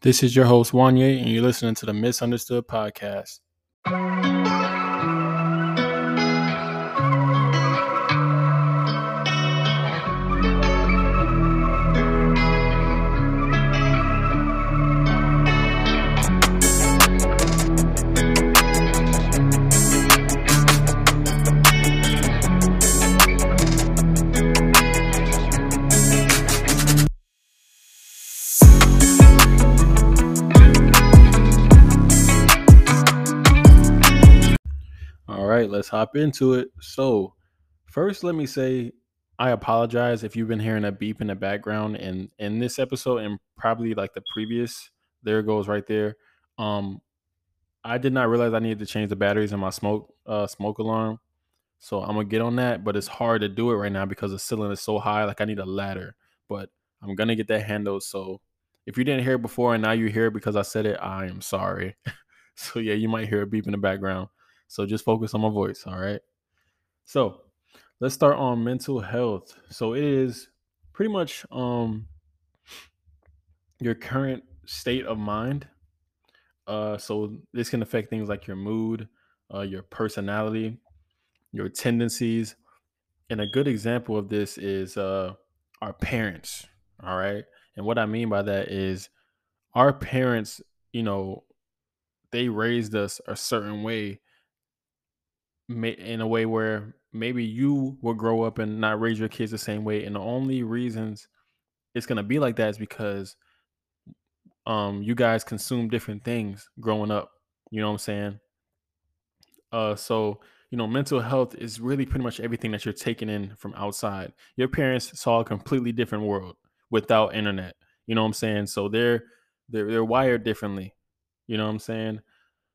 This is your host, Wanye, and you're listening to the Misunderstood Podcast. Right, let's hop into it. So, first, let me say I apologize if you've been hearing a beep in the background and in this episode and probably like the previous. There goes right there. Um, I did not realize I needed to change the batteries in my smoke uh smoke alarm. So I'm gonna get on that, but it's hard to do it right now because the ceiling is so high. Like I need a ladder, but I'm gonna get that handled. So if you didn't hear it before and now you hear it because I said it, I am sorry. so yeah, you might hear a beep in the background. So just focus on my voice, all right? So let's start on mental health. So it is pretty much um your current state of mind. Uh so this can affect things like your mood, uh your personality, your tendencies. And a good example of this is uh our parents, all right? And what I mean by that is our parents, you know, they raised us a certain way in a way where maybe you will grow up and not raise your kids the same way and the only reasons it's going to be like that is because um you guys consume different things growing up you know what i'm saying? Uh so you know mental health is really pretty much everything that you're taking in from outside. Your parents saw a completely different world without internet you know what i'm saying? So they're they're, they're wired differently you know what i'm saying?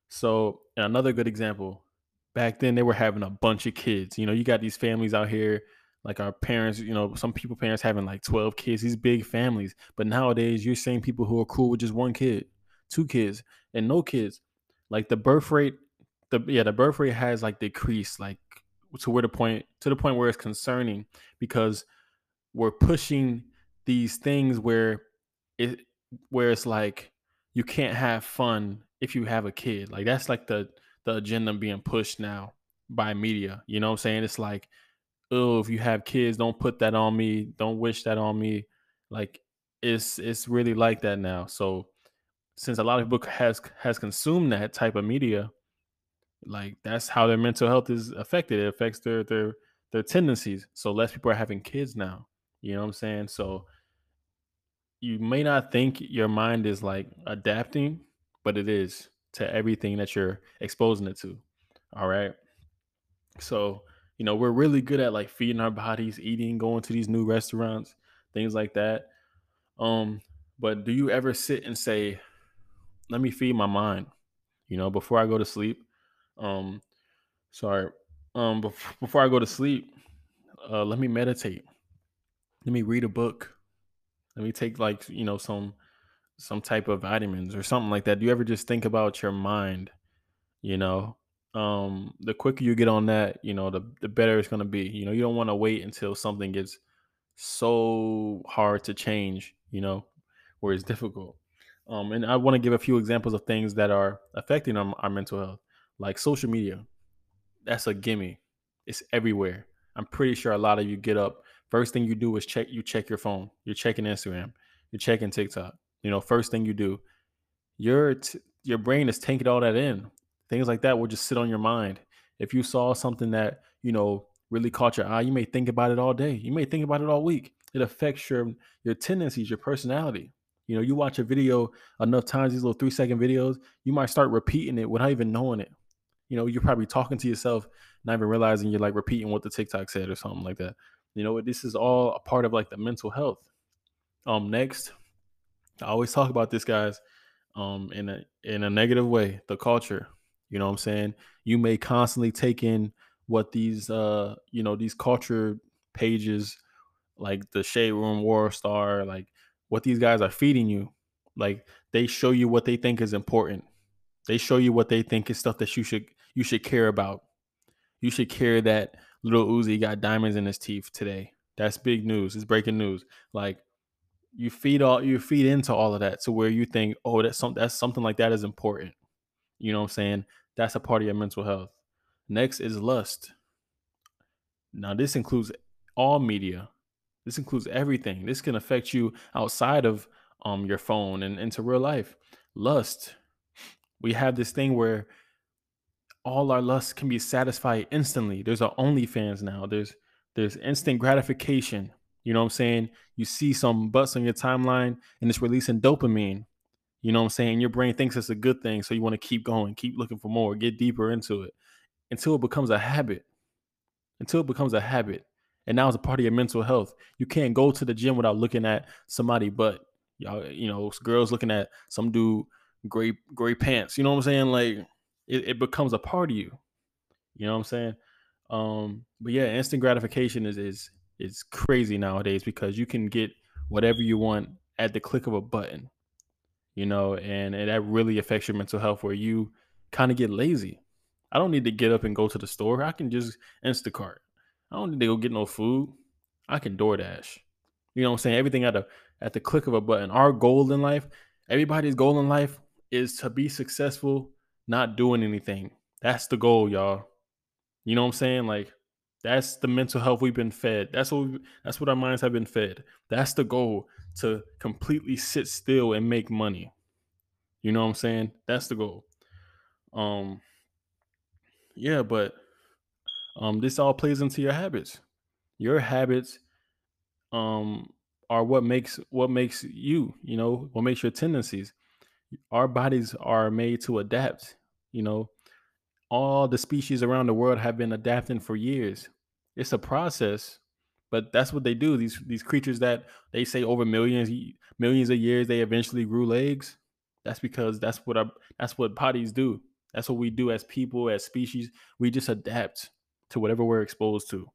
So another good example back then they were having a bunch of kids. You know, you got these families out here, like our parents, you know, some people parents having like 12 kids, these big families. But nowadays you're seeing people who are cool with just one kid, two kids, and no kids. Like the birth rate, the yeah, the birth rate has like decreased like to where the point to the point where it's concerning because we're pushing these things where it where it's like you can't have fun if you have a kid. Like that's like the the agenda being pushed now by media. You know what I'm saying? It's like, oh, if you have kids, don't put that on me. Don't wish that on me. Like it's it's really like that now. So since a lot of people has has consumed that type of media, like that's how their mental health is affected. It affects their their their tendencies. So less people are having kids now. You know what I'm saying? So you may not think your mind is like adapting, but it is to everything that you're exposing it to. All right. So, you know, we're really good at like feeding our bodies, eating, going to these new restaurants, things like that. Um, but do you ever sit and say, let me feed my mind, you know, before I go to sleep? Um, sorry. Um, bef- before I go to sleep, uh, let me meditate. Let me read a book. Let me take like, you know, some some type of vitamins or something like that. Do you ever just think about your mind? You know, um, the quicker you get on that, you know, the the better it's gonna be. You know, you don't want to wait until something gets so hard to change. You know, where it's difficult. Um, and I want to give a few examples of things that are affecting our, our mental health, like social media. That's a gimme. It's everywhere. I'm pretty sure a lot of you get up. First thing you do is check. You check your phone. You're checking Instagram. You're checking TikTok you know, first thing you do, your t- your brain is taking all that in. Things like that will just sit on your mind. If you saw something that you know really caught your eye, you may think about it all day. You may think about it all week. It affects your your tendencies, your personality. You know, you watch a video enough times, these little three second videos, you might start repeating it without even knowing it. You know, you're probably talking to yourself, not even realizing you're like repeating what the TikTok said or something like that. You know, this is all a part of like the mental health. Um, next, I always talk about this, guys, um, in a in a negative way. The culture, you know, what I'm saying you may constantly take in what these, uh, you know, these culture pages, like the Shade Room WorldStar, like what these guys are feeding you. Like they show you what they think is important. They show you what they think is stuff that you should you should care about. You should care that Lil Uzi got diamonds in his teeth today. That's big news. It's breaking news. Like you feed all you feed into all of that to where you think, oh, that's something that's something like that is important. You know what I'm saying? That's a part of your mental health. Next is lust. Now, this includes all media. This includes everything. This can affect you outside of um your phone and into real life. Lust. We have this thing where all our lusts can be satisfied instantly. There's a OnlyFans now. There's there's instant gratification. You know what I'm saying? You see some butts on your timeline and it's releasing dopamine. You know what I'm saying? Your brain thinks it's a good thing, so you want to keep going, keep looking for more, get deeper into it until it becomes a habit. Until it becomes a habit. And now it's a part of your mental health. You can't go to the gym without looking at somebody but y'all, you know, girls looking at some dude gray gray pants. You know what I'm saying? Like it, it becomes a part of you. You know what I'm saying? Um, but yeah, instant gratification is is is crazy nowadays because you can get whatever you want at the click of a button you know, and, and that really affects your mental health where you kind of get lazy. I don't need to get up and go to the store. I can just Instacart. I don't need to go get no food. I can DoorDash. You know what I'm saying? Everything at a at the click of a button. Our goal in life, everybody's goal in life is to be successful, not doing anything. That's the goal, y'all. You know what I'm saying? Like that's the mental health we've been fed. That's what we, that's what our minds have been fed. That's the goal to completely sit still and make money. You know what I'm saying? That's the goal. Um yeah, but um this all plays into your habits. Your habits um are what makes what makes you, you know, what makes your tendencies. Our bodies are made to adapt, you know. All the species around the world have been adapting for years. It's a process, but that's what they do. These these creatures that they say over millions millions of years they eventually grew legs. That's because that's what our that's what bodies do. That's what we do as people, as species. We just adapt to whatever we're exposed to.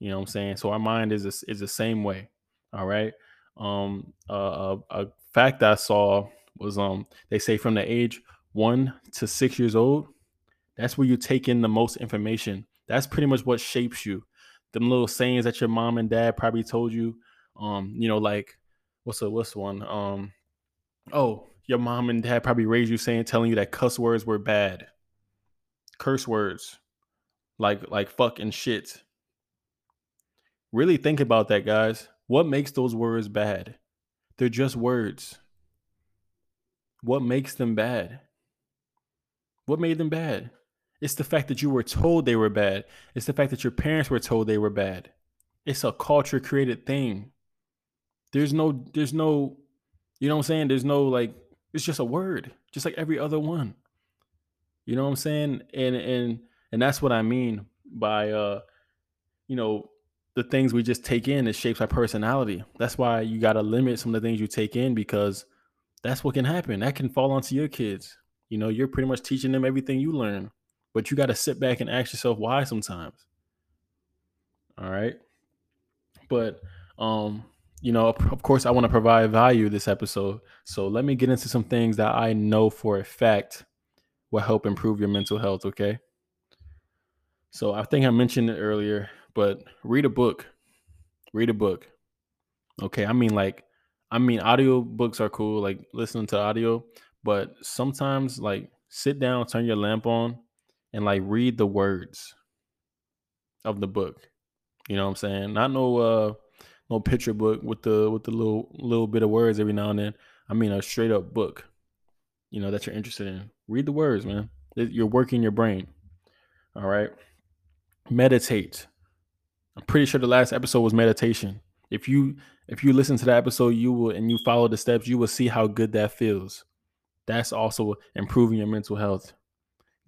You know what I'm saying? So our mind is a, is the same way. All right. Um, uh, a, a fact I saw was um they say from the age one to six years old, that's where you take in the most information. That's pretty much what shapes you them little sayings that your mom and dad probably told you. Um, you know, like what's the what's one? Um, oh, your mom and dad probably raised you saying telling you that cuss words were bad. Curse words. Like like fuck and shit. Really think about that, guys. What makes those words bad? They're just words. What makes them bad? What made them bad? It's the fact that you were told they were bad. It's the fact that your parents were told they were bad. It's a culture created thing. There's no, there's no, you know what I'm saying? There's no like, it's just a word, just like every other one. You know what I'm saying? And and and that's what I mean by uh, you know, the things we just take in, it shapes our personality. That's why you gotta limit some of the things you take in because that's what can happen. That can fall onto your kids. You know, you're pretty much teaching them everything you learn but you got to sit back and ask yourself why sometimes. All right. But, um, you know, of course, I want to provide value this episode. So let me get into some things that I know for a fact will help improve your mental health. Okay. So I think I mentioned it earlier, but read a book. Read a book. Okay. I mean, like, I mean, audio books are cool, like listening to audio, but sometimes, like, sit down, turn your lamp on, and like read the words of the book. You know what I'm saying? Not no uh no picture book with the with the little little bit of words every now and then. I mean a straight up book. You know that you're interested in. Read the words, man. You're working your brain. All right. Meditate. I'm pretty sure the last episode was meditation. If you if you listen to that episode, you will and you follow the steps, you will see how good that feels. That's also improving your mental health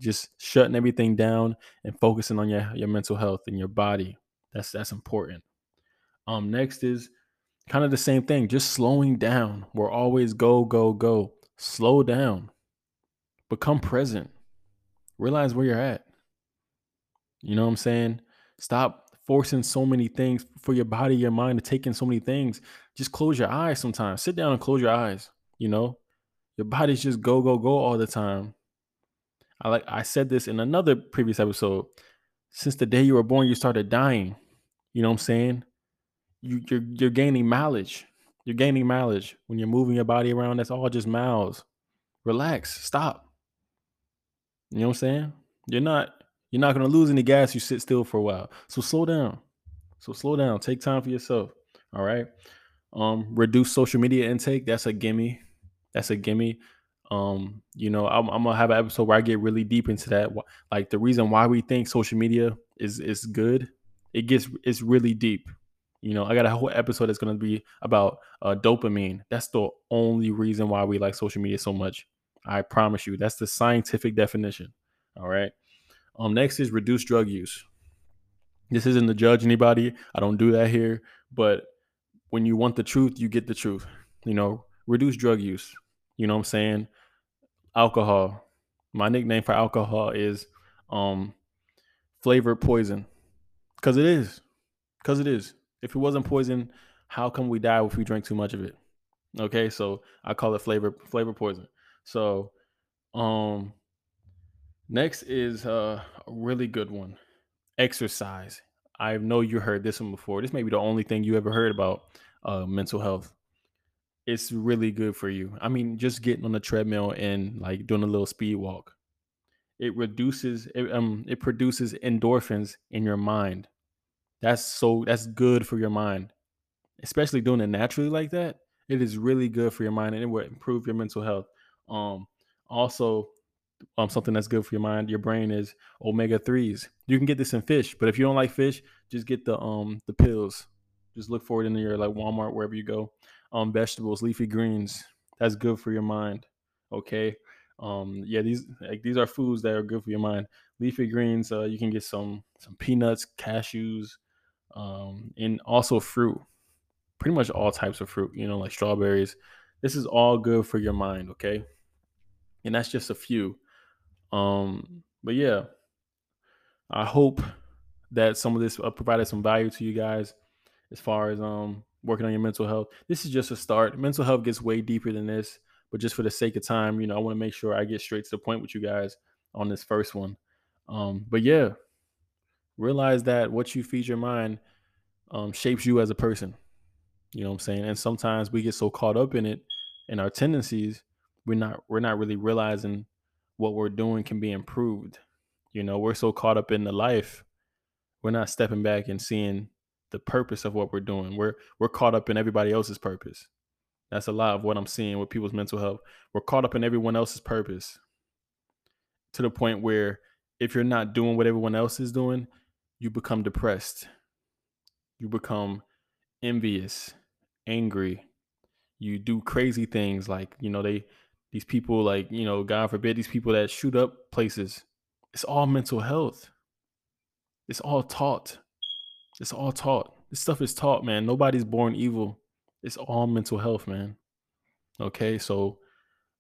just shutting everything down and focusing on your, your mental health and your body. That's that's important. Um, next is kind of the same thing, just slowing down. We're always go, go, go. Slow down. Become present. Realize where you're at. You know what I'm saying? Stop forcing so many things for your body, your mind to take in so many things. Just close your eyes sometimes. Sit down and close your eyes. You know, your body's just go, go, go all the time. I like I said this in another previous episode. Since the day you were born, you started dying. You know what I'm saying? You, you're you're gaining mileage. You're gaining mileage when you're moving your body around. That's all just miles. Relax. Stop. You know what I'm saying? You're not you're not gonna lose any gas. You sit still for a while. So slow down. So slow down. Take time for yourself. All right. Um, reduce social media intake. That's a gimme. That's a gimme. Um, you know, I'm, I'm, gonna have an episode where I get really deep into that. Like the reason why we think social media is is good. It gets it's really deep. You know, I got a whole episode that's gonna be about uh, dopamine. That's the only reason why we like social media so much. I promise you, that's the scientific definition. All right. Um, next is reduce drug use. This isn't to judge anybody. I don't do that here. But when you want the truth, you get the truth. You know, reduce drug use. You know what I'm saying? Alcohol. My nickname for alcohol is um flavored poison. Cause it is. Cause it is. If it wasn't poison, how come we die if we drink too much of it? Okay, so I call it flavor flavor poison. So um next is uh, a really good one. Exercise. I know you heard this one before. This may be the only thing you ever heard about uh, mental health it's really good for you. I mean, just getting on the treadmill and like doing a little speed walk, it reduces it, um it produces endorphins in your mind. That's so that's good for your mind, especially doing it naturally like that. It is really good for your mind and it will improve your mental health. Um, also, um, something that's good for your mind, your brain is omega threes. You can get this in fish, but if you don't like fish, just get the um the pills. Just look for it in your like Walmart wherever you go um, vegetables, leafy greens. That's good for your mind. Okay. Um, yeah, these like these are foods that are good for your mind. Leafy greens, uh, you can get some some peanuts, cashews, um, and also fruit. Pretty much all types of fruit, you know, like strawberries. This is all good for your mind, okay? And that's just a few. Um, but yeah, I hope that some of this uh, provided some value to you guys as far as um working on your mental health. This is just a start. Mental health gets way deeper than this, but just for the sake of time, you know, I want to make sure I get straight to the point with you guys on this first one. Um, but yeah, realize that what you feed your mind um, shapes you as a person. You know what I'm saying? And sometimes we get so caught up in it and our tendencies, we're not we're not really realizing what we're doing can be improved. You know, we're so caught up in the life, we're not stepping back and seeing the purpose of what we're doing. We're we're caught up in everybody else's purpose. That's a lot of what I'm seeing with people's mental health. We're caught up in everyone else's purpose to the point where if you're not doing what everyone else is doing, you become depressed. You become envious, angry. You do crazy things like, you know, they these people like, you know, God forbid these people that shoot up places. It's all mental health. It's all taught. It's all taught. This stuff is taught, man. Nobody's born evil. It's all mental health, man. Okay, so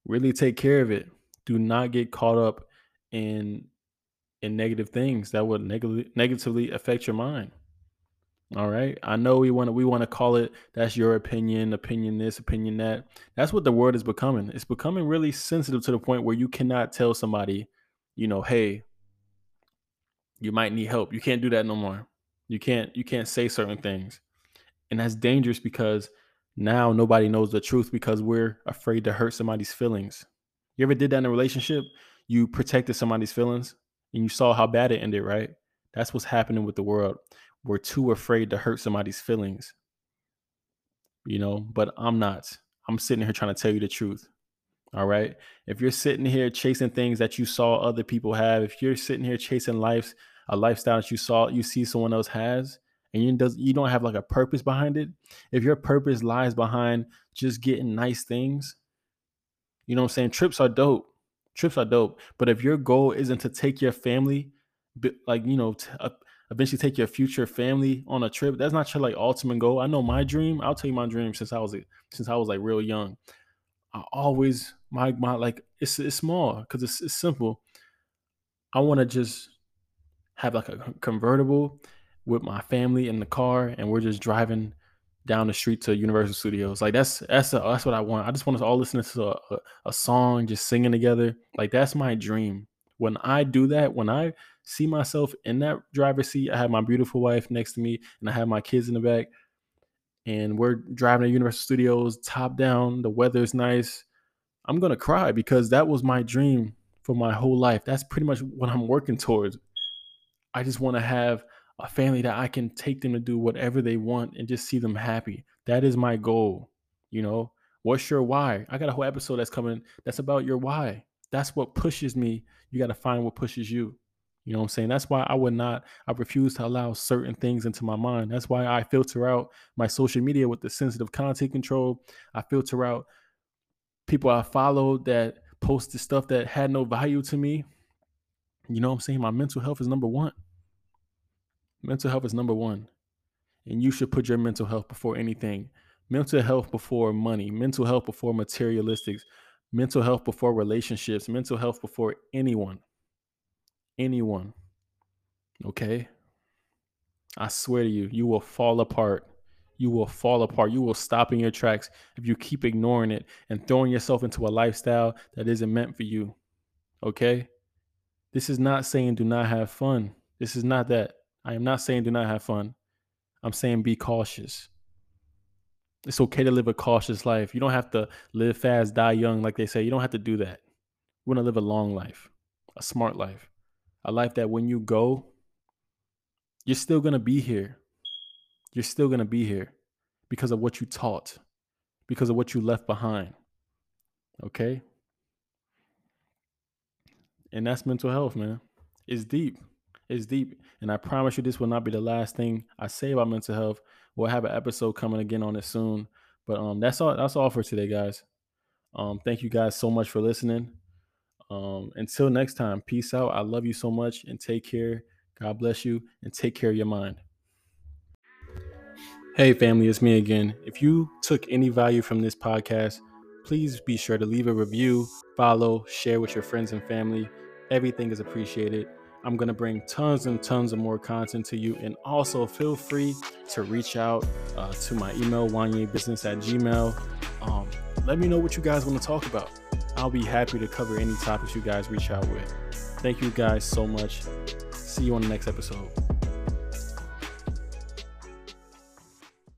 really take care of it. Do not get caught up in in negative things that would negatively negatively affect your mind. All right. I know we want to we want to call it that's your opinion, opinion this, opinion that. That's what the word is becoming. It's becoming really sensitive to the point where you cannot tell somebody, you know, hey, you might need help. You can't do that no more. You can't you can't say certain things. And that's dangerous because now nobody knows the truth because we're afraid to hurt somebody's feelings. You ever did that in a relationship? You protected somebody's feelings and you saw how bad it ended, right? That's what's happening with the world. We're too afraid to hurt somebody's feelings. You know, but I'm not. I'm sitting here trying to tell you the truth. All right. If you're sitting here chasing things that you saw other people have, if you're sitting here chasing lives a lifestyle that you saw you see someone else has and you does you don't have like a purpose behind it if your purpose lies behind just getting nice things you know what i'm saying? Trips are dope. Trips are dope. But if your goal isn't to take your family like you know uh, eventually take your future family on a trip that's not your like ultimate goal. I know my dream i'll tell you my dream since i was since i was like real young. I always my my like it's it's small because it's, it's simple. I want to just have like a convertible with my family in the car, and we're just driving down the street to Universal Studios. Like that's that's a, that's what I want. I just want us all listening to a, a, a song, just singing together. Like that's my dream. When I do that, when I see myself in that driver's seat, I have my beautiful wife next to me, and I have my kids in the back. and we're driving to Universal Studios top down, the weather's nice, I'm to cry because that was my dream for my whole life. That's pretty much what I'm working towards. I just want to have a family that I can take them to do whatever they want and just see them happy. That is my goal. You know, what's your why? I got a whole episode that's coming that's about your why. That's what pushes me. You got to find what pushes you. You know what I'm saying? That's why I would not, I refuse to allow certain things into my mind. That's why I filter out my social media with the sensitive content control. I filter out people I followed that posted stuff that had no value to me. You know what I'm saying? My mental health is number one. Mental health is number one. And you should put your mental health before anything. Mental health before money, mental health before materialistics, mental health before relationships, mental health before anyone anyone. Okay? I swear to you, you will fall apart. You will fall apart. You will stop in your tracks if you keep ignoring it and throwing yourself into a lifestyle that isn't meant for you. Okay? This is not saying do not have fun. This is not that. I am not saying do not have fun. I'm saying be cautious. It's okay to live a cautious life. You don't have to live fast, die young, like they say. You don't have to do that. You want to live a long life, a smart life a life that when you go, you're still going to be here. You're still going to be here because of what you taught, because of what you left behind. Okay? And that's mental health, man. It's deep. It's deep. And I promise you, this will not be the last thing I say about mental health. We'll have an episode coming again on it soon. But um, that's all. That's all for today, guys. Um, thank you guys so much for listening. Um, until next time, peace out. I love you so much and take care. God bless you and take care of your mind. Hey, family, it's me again. If you took any value from this podcast, please be sure to leave a review, follow, share with your friends and family. Everything is appreciated. I'm going to bring tons and tons of more content to you. And also feel free to reach out uh, to my email, wanyebusiness at gmail. Um, let me know what you guys want to talk about. I'll be happy to cover any topics you guys reach out with. Thank you guys so much. See you on the next episode.